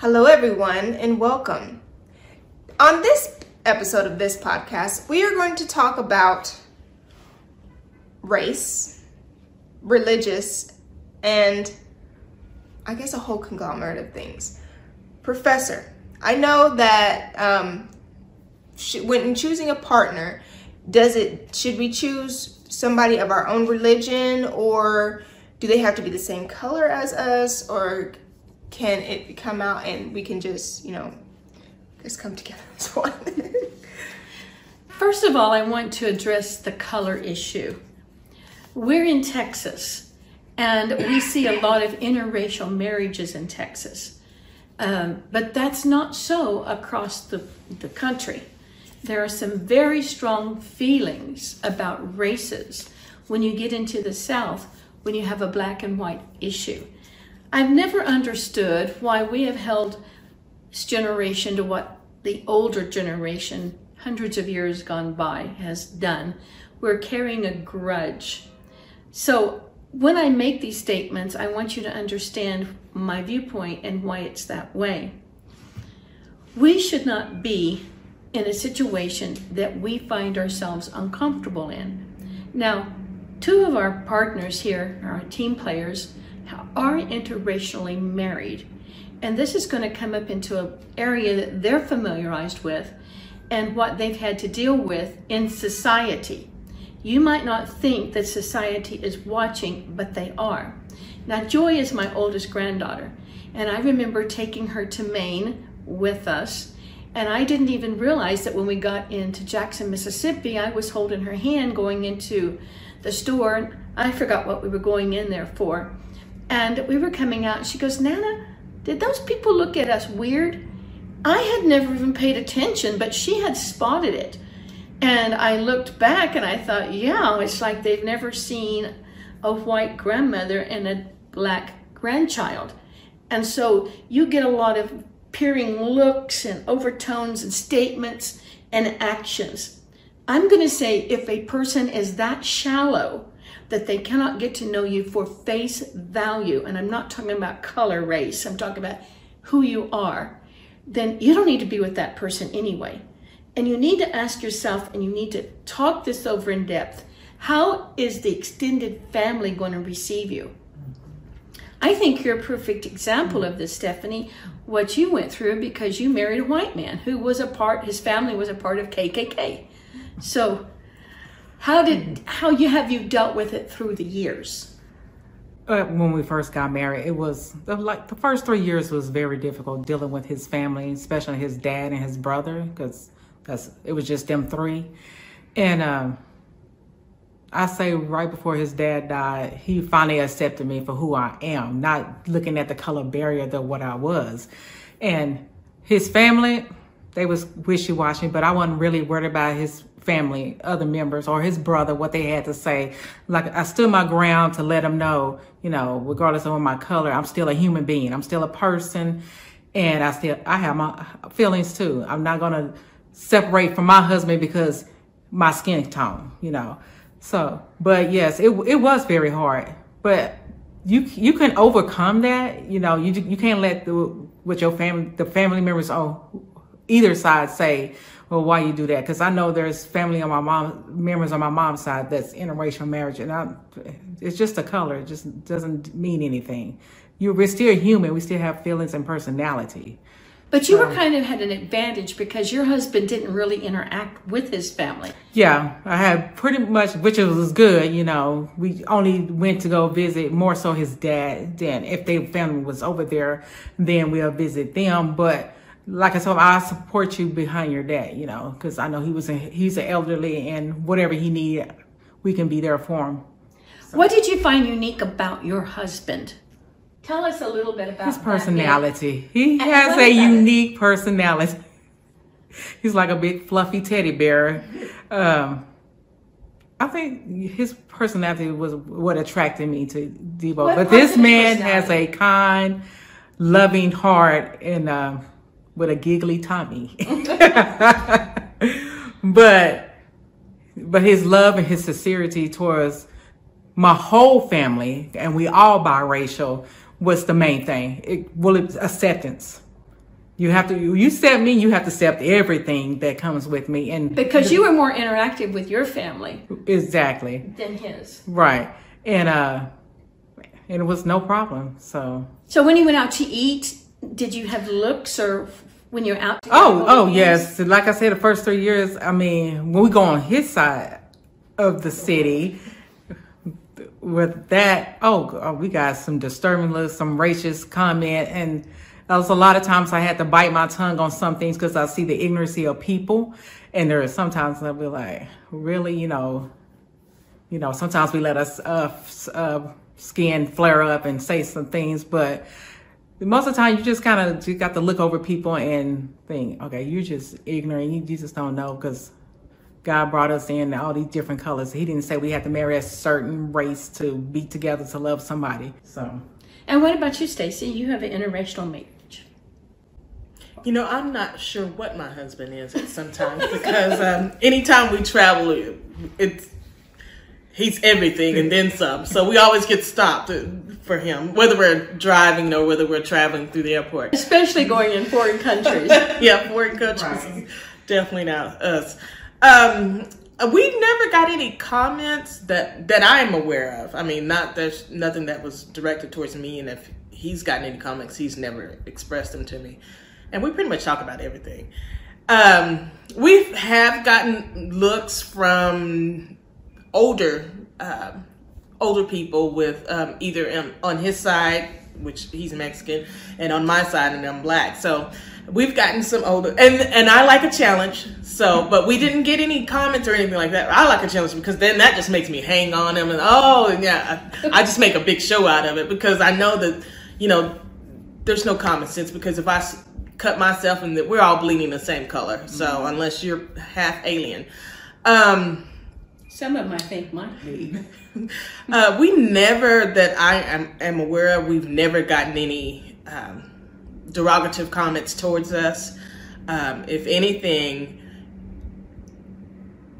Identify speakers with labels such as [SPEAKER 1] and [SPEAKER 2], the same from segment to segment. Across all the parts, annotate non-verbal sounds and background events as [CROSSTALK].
[SPEAKER 1] Hello, everyone, and welcome. On this episode of this podcast, we are going to talk about race, religious, and I guess a whole conglomerate of things. Professor, I know that um, when choosing a partner, does it should we choose somebody of our own religion or do they have to be the same color as us or can it come out and we can just, you know, just come together as [LAUGHS] one?
[SPEAKER 2] First of all, I want to address the color issue. We're in Texas, and we see a lot of interracial marriages in Texas. Um, but that's not so across the, the country. There are some very strong feelings about races when you get into the South, when you have a black and white issue. I've never understood why we have held this generation to what the older generation, hundreds of years gone by, has done. We're carrying a grudge. So when I make these statements, I want you to understand my viewpoint and why it's that way. We should not be in a situation that we find ourselves uncomfortable in. Now, two of our partners here, our team players, are interracially married. And this is going to come up into an area that they're familiarized with and what they've had to deal with in society. You might not think that society is watching, but they are. Now, Joy is my oldest granddaughter, and I remember taking her to Maine with us. And I didn't even realize that when we got into Jackson, Mississippi, I was holding her hand going into the store. I forgot what we were going in there for. And we were coming out, and she goes, Nana, did those people look at us weird? I had never even paid attention, but she had spotted it. And I looked back and I thought, yeah, it's like they've never seen a white grandmother and a black grandchild. And so you get a lot of peering looks and overtones and statements and actions. I'm going to say if a person is that shallow that they cannot get to know you for face value, and I'm not talking about color, race, I'm talking about who you are, then you don't need to be with that person anyway. And you need to ask yourself, and you need to talk this over in depth. How is the extended family going to receive you? I think you're a perfect example of this, Stephanie, what you went through because you married a white man who was a part, his family was a part of KKK. So how did how you have you dealt with it through the years?
[SPEAKER 3] Uh, when we first got married, it was like the first three years was very difficult dealing with his family, especially his dad and his brother, because that's it was just them three. And um, I say right before his dad died, he finally accepted me for who I am, not looking at the color barrier that what I was. And his family, they was wishy-washy, but I wasn't really worried about his family, other members, or his brother, what they had to say. Like I stood my ground to let him know, you know, regardless of my color, I'm still a human being. I'm still a person, and I still I have my feelings too. I'm not gonna separate from my husband because my skin tone, you know. So, but yes, it it was very hard, but you you can overcome that. You know, you you can't let the what your family the family members on either side say well, why you do that? Because I know there's family on my mom, members on my mom's side that's interracial marriage, and I, it's just a color. It just doesn't mean anything. You, we're still human. We still have feelings and personality.
[SPEAKER 2] But you so, were kind of had an advantage because your husband didn't really interact with his family.
[SPEAKER 3] Yeah, I had pretty much, which was good. You know, we only went to go visit more so his dad. Then, if their family was over there, then we'll visit them. But like I told him, I support you behind your dad, you know, because I know he was a, he's an elderly and whatever he need, we can be there for him.
[SPEAKER 2] So. What did you find unique about your husband? Tell us a little bit about
[SPEAKER 3] his personality. He and has a unique it? personality. [LAUGHS] He's like a big fluffy teddy bear. Um, I think his personality was what attracted me to Debo. What but this man has a kind, loving heart and. Uh, with a giggly Tommy. [LAUGHS] but but his love and his sincerity towards my whole family, and we all biracial, was the main thing. It, well, it was acceptance. You have to you accept me, you have to accept everything that comes with me and
[SPEAKER 2] Because you were more interactive with your family
[SPEAKER 3] exactly.
[SPEAKER 2] than his.
[SPEAKER 3] Right. And uh and it was no problem. So
[SPEAKER 2] So when he went out to eat, did you have looks or when you're out?
[SPEAKER 3] Oh, oh yes. Like I said, the first three years, I mean, when we go on his side of the city, with that, oh, oh, we got some disturbing looks, some racist comment, and that was a lot of times I had to bite my tongue on some things because I see the ignorancy of people, and there are sometimes I'll be like, really, you know, you know, sometimes we let us uh, uh, skin flare up and say some things, but most of the time you just kind of you got to look over people and think, okay, you're just ignorant. You, you just don't know because God brought us in all these different colors. He didn't say we had to marry a certain race to be together to love somebody. So
[SPEAKER 2] And what about you, Stacey? You have an interracial marriage.
[SPEAKER 4] You know, I'm not sure what my husband is at sometimes because um, anytime we travel, it's he's everything and then some. So we always get stopped for him, whether we're driving or whether we're traveling through the airport.
[SPEAKER 2] Especially going in foreign countries. [LAUGHS]
[SPEAKER 4] yeah, foreign countries, definitely not us. Um, we never got any comments that that I'm aware of. I mean, not there's nothing that was directed towards me, and if he's gotten any comments, he's never expressed them to me. And we pretty much talk about everything. Um, we have gotten looks from older um older people with um, either um, on his side, which he's Mexican, and on my side, and I'm black. So we've gotten some older, and and I like a challenge. So, but we didn't get any comments or anything like that. I like a challenge because then that just makes me hang on him, and oh, and yeah, I, I just make a big show out of it because I know that you know there's no common sense because if I cut myself and that we're all bleeding the same color, so unless you're half alien. Um,
[SPEAKER 2] Some of them I think might be. [LAUGHS]
[SPEAKER 4] uh, we never, that I am, am aware of, we've never gotten any um, derogative comments towards us. Um, if anything,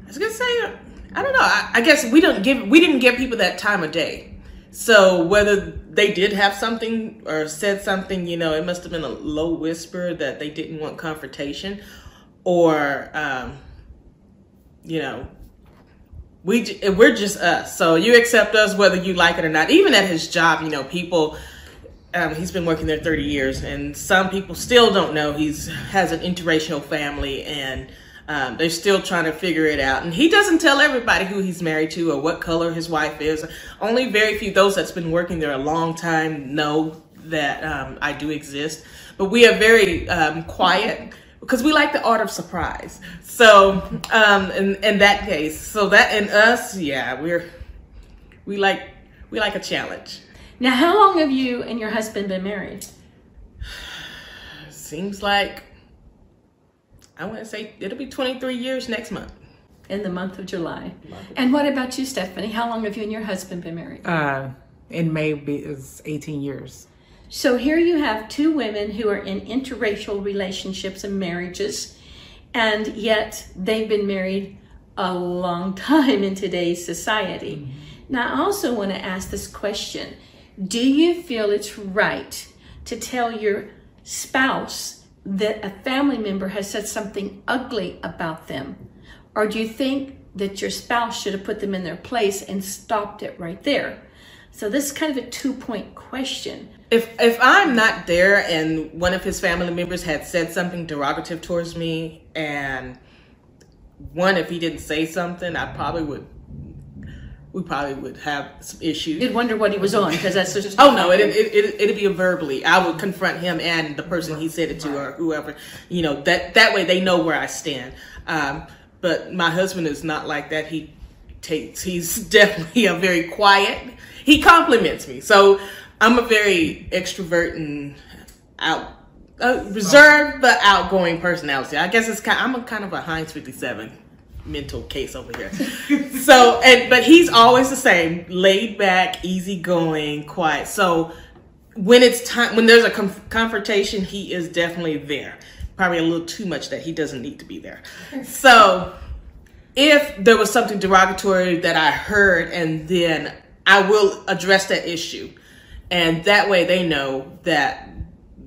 [SPEAKER 4] I was gonna say, I don't know. I, I guess we don't give, we didn't give people that time of day. So whether they did have something or said something, you know, it must have been a low whisper that they didn't want confrontation, or um, you know, we we're just us. So you accept us whether you like it or not. Even at his job, you know, people. Um, he's been working there 30 years, and some people still don't know he's has an interracial family, and um, they're still trying to figure it out. And he doesn't tell everybody who he's married to or what color his wife is. Only very few those that's been working there a long time know that um, I do exist. But we are very um, quiet because we like the art of surprise. So, um, in, in that case, so that in us, yeah, we're we like we like a challenge.
[SPEAKER 2] Now, how long have you and your husband been married?
[SPEAKER 4] Seems like I want to say it'll be 23 years next month.
[SPEAKER 2] In the month of July. And what about you, Stephanie? How long have you and your husband been married?
[SPEAKER 3] uh in May be is 18 years.
[SPEAKER 2] So here you have two women who are in interracial relationships and marriages, and yet they've been married a long [LAUGHS] time in today's society. Mm-hmm. Now, I also want to ask this question Do you feel it's right to tell your spouse that a family member has said something ugly about them? Or do you think that your spouse should have put them in their place and stopped it right there? So, this is kind of a two point question.
[SPEAKER 4] If if I'm not there and one of his family members had said something derogative towards me, and one if he didn't say something, I probably would. We probably would have some issues.
[SPEAKER 2] You'd wonder what he was on because that's just
[SPEAKER 4] Oh no, it, it, it, it'd be a verbally. I would confront him and the person he said it to or whoever. You know, that, that way they know where I stand. Um, but my husband is not like that. He takes, he's [LAUGHS] definitely a very quiet, he compliments me. So I'm a very extrovert and out, uh, reserved but outgoing personality. I guess it's kind, I'm a kind of a Heinz 57 mental case over here. [LAUGHS] so, and but he's always the same, laid back, easygoing, quiet. So, when it's time, when there's a conf- confrontation, he is definitely there. Probably a little too much that he doesn't need to be there. So, if there was something derogatory that I heard, and then I will address that issue, and that way they know that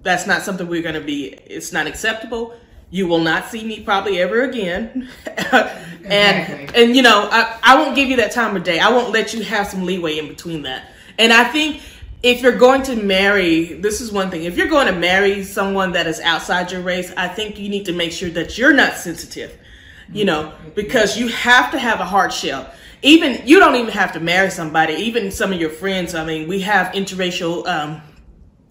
[SPEAKER 4] that's not something we're going to be. It's not acceptable. You will not see me probably ever again. [LAUGHS] and
[SPEAKER 3] Exactly.
[SPEAKER 4] and you know, I, I won't give you that time of day. I won't let you have some leeway in between that. And I think if you're going to marry, this is one thing. If you're going to marry someone that is outside your race, I think you need to make sure that you're not sensitive. You know, because you have to have a hard shell. Even you don't even have to marry somebody. Even some of your friends. I mean, we have interracial um,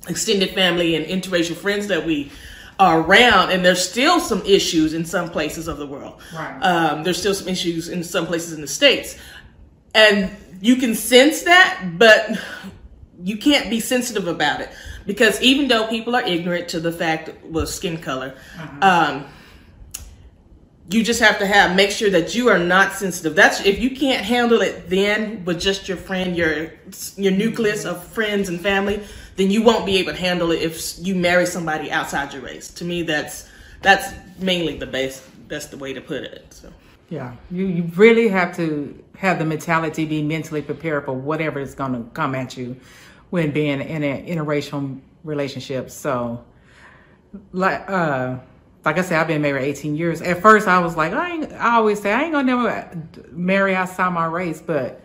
[SPEAKER 4] extended family and interracial friends that we are around, and there's still some issues in some places of the world.
[SPEAKER 3] Right.
[SPEAKER 4] Um, there's still some issues in some places in the states, and you can sense that, but you can't be sensitive about it because even though people are ignorant to the fact with skin color, um, you just have to have make sure that you are not sensitive. That's if you can't handle it then with just your friend, your your nucleus of friends and family, then you won't be able to handle it if you marry somebody outside your race. To me, that's that's mainly the best that's the way to put it. So
[SPEAKER 3] Yeah, you, you really have to have the mentality, be mentally prepared for whatever is going to come at you when being in an interracial relationship. So, like, uh, like I said, I've been married 18 years. At first, I was like, I, ain't, I always say I ain't gonna never marry outside my race, but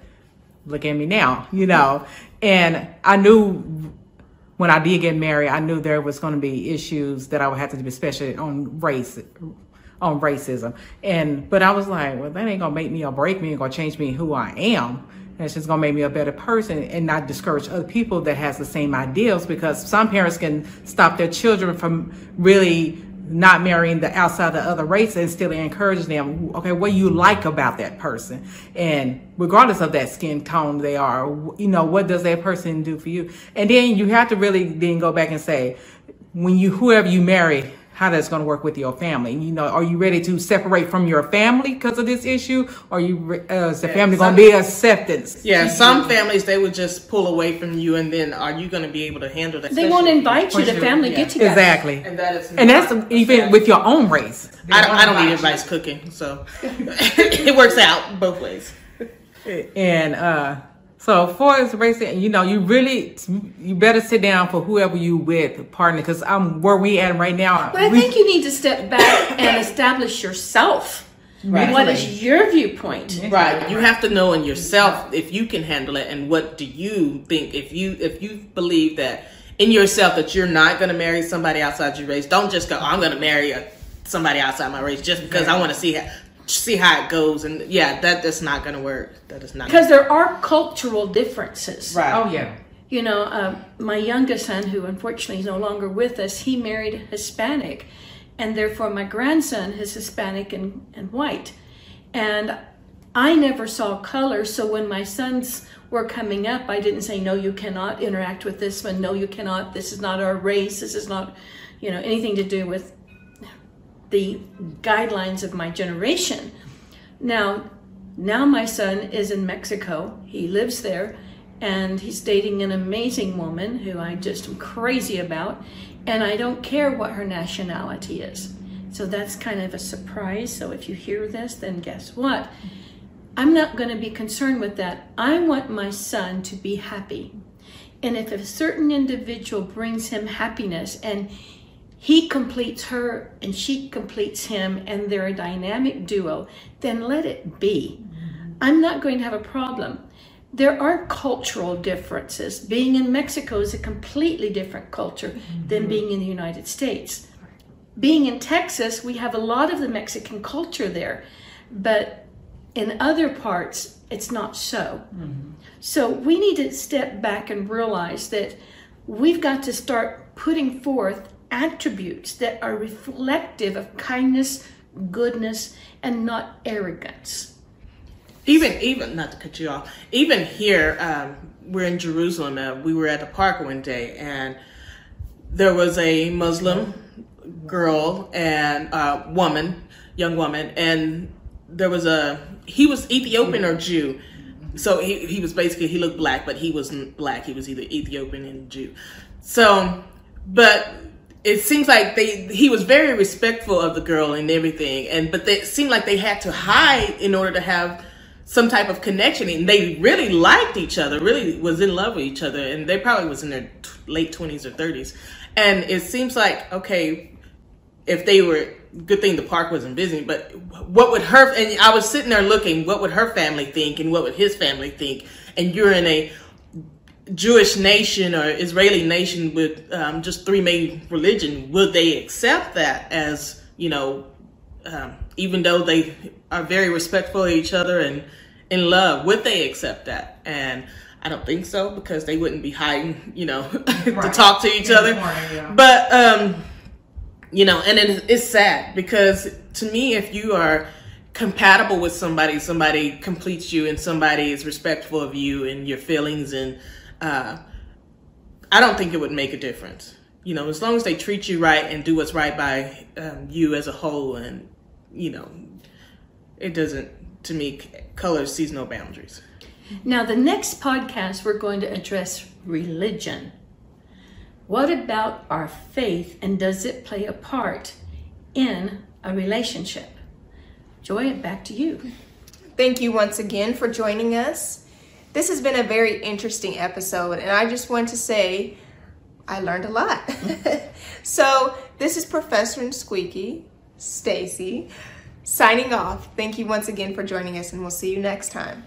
[SPEAKER 3] look at me now, you know. And I knew when I did get married, I knew there was to be issues that I would have to do, especially on race, on racism. And but I was like, well, that ain't gonna make me or break me. Ain't gonna change me who I am. It's just gonna make me a better person and not discourage other people that has the same ideals. Because some parents can stop their children from really not marrying the outside the other race and still encourage them okay what you like about that person. And regardless of that skin tone they are you know what does that person do for you? And then you have to really then go back and say when you whoever you marry how that's going to work with your family you know are you ready to separate from your family because of this issue or you re- uh, is the family going to be acceptance
[SPEAKER 4] yeah, some families they would just pull away from you, and then are you going to be able to handle that?
[SPEAKER 2] They won't invite you to
[SPEAKER 3] sure,
[SPEAKER 2] family
[SPEAKER 4] yeah.
[SPEAKER 2] get together.
[SPEAKER 3] exactly
[SPEAKER 4] And that is
[SPEAKER 3] and that's
[SPEAKER 4] not-
[SPEAKER 3] even with your own race
[SPEAKER 4] I don't, I don't need advice cooking, so [LAUGHS] it works out both ways.
[SPEAKER 3] And uh, so for as racing, you know, you really you better sit down for whoever you with partner because I'm where we at right now.
[SPEAKER 2] But I
[SPEAKER 3] we-
[SPEAKER 2] think you need to step back and establish yourself.
[SPEAKER 3] Right.
[SPEAKER 2] What is your viewpoint?
[SPEAKER 4] Right. You have to know in yourself if you can handle it and what do you think if you if you believe that in yourself that you're not going to marry somebody outside your race. Don't just go I'm going to marry a, somebody outside my race just because I want to see how, see how it goes and yeah, that that's not going to work. That is not
[SPEAKER 2] Because there are cultural differences.
[SPEAKER 4] right.
[SPEAKER 3] oh yeah,
[SPEAKER 2] You know, uh, my youngest son, who unfortunately is no longer with us, he married a Hispanic, and therefore my grandson is Hispanic and, and white. And I never saw color, so when my sons were coming up, I didn't say, no, you cannot interact with this one, no, you cannot, this is not our race, this is not, you know, anything to do with the guidelines of my generation. Now, now my son is in Mexico. He lives there and he's dating an amazing woman who I just am crazy about and I don't care what her nationality is. So that's kind of a surprise. So if you hear this, then guess what? I'm not going to be concerned with that. I want my son to be happy. And if a certain individual brings him happiness and he completes her and she completes him and they're a dynamic duo, then let it be. I'm not going to have a problem. There are cultural differences. Being in Mexico is a completely different culture than mm-hmm. being in the United States. Being in Texas, we have a lot of the Mexican culture there, but in other parts, it's not so. Mm-hmm. So we need to step back and realize that we've got to start putting forth attributes that are reflective of kindness, goodness, and not arrogance.
[SPEAKER 4] even even not to cut you off even here um, we're in jerusalem uh, we were at the park one day and there was a muslim girl and uh, woman young woman and there was a he was ethiopian or jew so he, he was basically he looked black but he wasn't black he was either ethiopian and jew so but it seems like they he was very respectful of the girl and everything and but they it seemed like they had to hide in order to have some type of connection and they really liked each other really was in love with each other and they probably was in their t- late 20s or 30s And it seems like, okay, if they were, good thing the park wasn't busy, but what would her, and I was sitting there looking, what would her family think and what would his family think? And you're in a Jewish nation or Israeli nation with um, just three main religion, would they accept that as, you know, um, even though they are very respectful of each other and in love, would they accept that? And I don't think so because they wouldn't be hiding, you know, [LAUGHS] to talk to each
[SPEAKER 3] In
[SPEAKER 4] other.
[SPEAKER 3] morning, yeah.
[SPEAKER 4] But um, you know, and it, it's sad because to me, if you are compatible with somebody, somebody completes you, and somebody is respectful of you and your feelings, and uh, I don't think it would make a difference. You know, as long as they treat you right and do what's right by um, you as a whole, and you know, it doesn't. To me, color sees no boundaries.
[SPEAKER 2] Now, the next podcast, we're going to address religion. What about our faith and does it play a part in a relationship? Joy, back to you.
[SPEAKER 1] Thank you once again for joining us. This has been a very interesting episode, and I just want to say I learned a lot. [LAUGHS] so, this is Professor and Squeaky, Stacey, signing off. Thank you once again for joining us, and we'll see you next time.